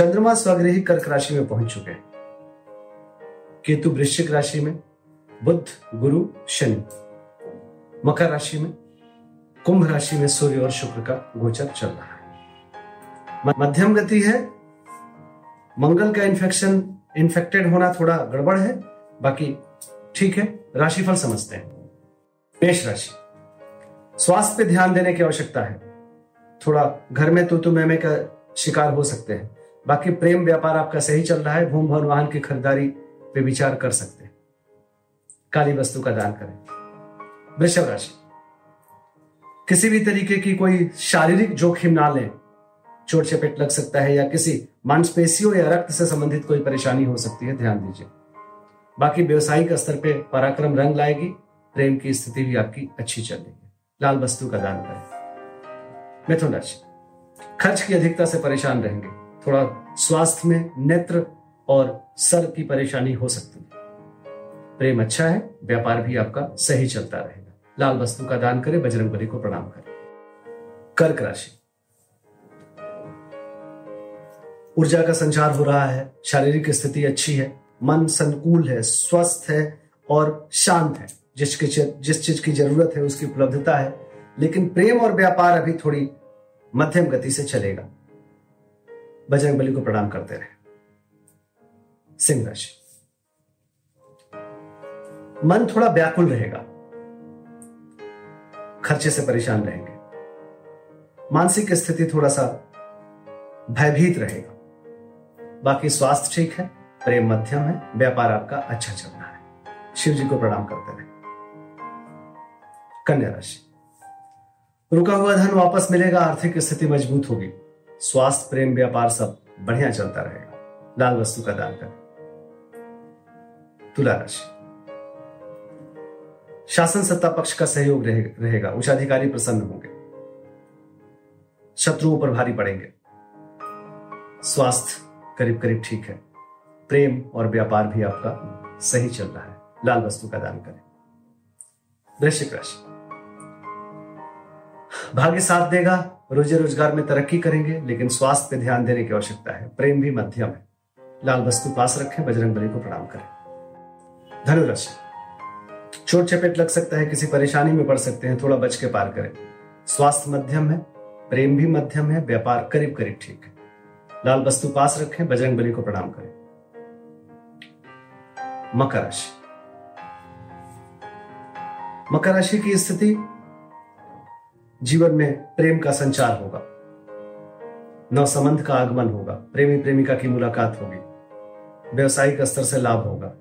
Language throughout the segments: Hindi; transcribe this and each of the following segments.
चंद्रमा स्वगृही कर्क राशि में पहुँच चुके हैं। केतु वृश्चिक राशि में बुद्ध गुरु, शनि। मकर राशि में, कुंभ राशि में सूर्य और शुक्र का गोचर चल रहा है। मध्यम गति है। मंगल का इन्फेक्शन इन्फेक्टेड होना थोड़ा गड़बड़ है। बाकी ठीक है, राशिफल समझते हैं। मेष राशि। स्वास्थ्य पे ध्यान देने की आवश्यकता है। थोड़ा घर में तो तू मैमे का शिकार हो सकते हैं। बाकी प्रेम व्यापार आपका सही चल रहा है, भूम भवन वाहन की खरीदारी पे विचार कर सकते हैं। काली वस्तु का दान करें। वृषभ राशि। किसी भी तरीके की कोई शारीरिक जोखिम ना लें। चोट चपेट लग सकता है या किसी मांसपेशियों या रक्त से संबंधित कोई परेशानी हो सकती है, ध्यान दीजिए। बाकी व्यवसायिक स्तर पे पराक्रम रंग लाएगी, प्रेम की स्थिति भी आपकी अच्छी चलेगी। लाल वस्तु का दान करें। मिथुन राशि। खर्च की अधिकता से परेशान रहेंगे। थोड़ा स्वास्थ्य में नेत्र और सर की परेशानी हो सकती है। प्रेम अच्छा है, व्यापार भी आपका सही चलता रहेगा। लाल वस्तु का दान करें, बजरंग बली को प्रणाम करें। कर्क राशि। ऊर्जा का संचार हो रहा है, शारीरिक स्थिति अच्छी है, मन संकुल है, स्वस्थ है और शांत है। जिसकी जिस चीज़ की ज़रूरत है, उसकी उपलब्धता है। लेकिन प्रेम और व्यापार अभी थोड़ी मध्यम गति से चलेगा। बजरंग बली को प्रणाम करते रहे। सिंह राशि मन थोड़ा व्याकुल रहेगा। खर्चे से परेशान रहेंगे। मानसिक स्थिति थोड़ा सा भयभीत रहेगा। बाकी स्वास्थ्य ठीक है, प्रेम मध्यम है, व्यापार आपका अच्छा चल रहा है। शिव जी को प्रणाम करते रहे। कन्या राशि। रुका हुआ धन वापस मिलेगा, आर्थिक स्थिति मज़बूत होगी। स्वास्थ्य प्रेम व्यापार सब बढ़िया चलता रहेगा। लाल वस्तु का दान करें। तुला राशि। शासन सत्ता पक्ष का सहयोग रहे, रहेगा। उच्चाधिकारी प्रसन्न होंगे। शत्रुओं पर भारी पड़ेंगे। स्वास्थ्य करीब करीब ठीक है। प्रेम और व्यापार भी आपका सही चल रहा है। लाल वस्तु का दान करें। वृश्चिक राशि। भाग्य साथ देगा। रोज़े रोज़गार में तरक्की करेंगे, लेकिन स्वास्थ्य पे ध्यान देने की आवश्यकता है। प्रेम भी मध्यम है। लाल वस्तु पास रखें, बजरंग बली को प्रणाम करें। धनुराशि चोट चपेट लग सकता है, किसी परेशानी में पड़ सकते हैं, थोड़ा बच के पार करें। स्वास्थ्य मध्यम है, प्रेम भी मध्यम है, व्यापार करीब करीब ठीक है। लाल वस्तु पास रखें, बजरंग बली को प्रणाम करें। मकर राशि। मकर राशि की स्थिति जीवन में प्रेम का संचार होगा। नव संबंध का आगमन होगा। प्रेमी प्रेमिका की मुलाकात होगी। व्यवसायिक स्तर से लाभ होगा।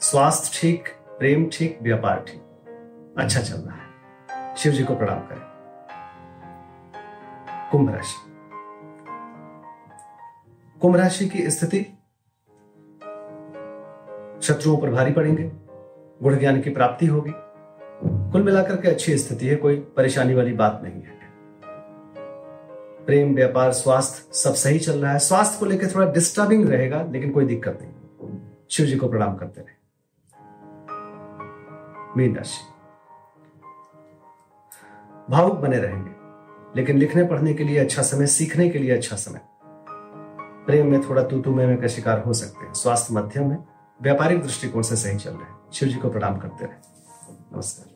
स्वास्थ्य ठीक, प्रेम ठीक, व्यापार ठीक। अच्छा चल रहा है। शिव जी को प्रणाम करें। कुंभ राशि। कुंभ राशि की स्थिति? शत्रुओं पर भारी पड़ेंगे। गुण ज्ञान की प्राप्ति होगी। कुल मिलाकर के अच्छी स्थिति है, कोई परेशानी वाली बात नहीं है। प्रेम, व्यापार, स्वास्थ्य, सब सही चल रहा है। स्वास्थ्य को लेकर थोड़ा डिस्टर्बिंग रहेगा, लेकिन कोई दिक्कत नहीं। शिव जी को प्रणाम करते रहे। मीन राशि भावुक बने रहेंगे, लेकिन लिखने, पढ़ने के लिए अच्छा समय, सीखने के लिए अच्छा समय। प्रेम में थोड़ा तू में का शिकार हो सकते हैं। स्वास्थ्य मध्यम है, व्यापारिक दृष्टिकोण से सही चल रहे हैं। शिव जी को प्रणाम करते रहे। नमस्कार।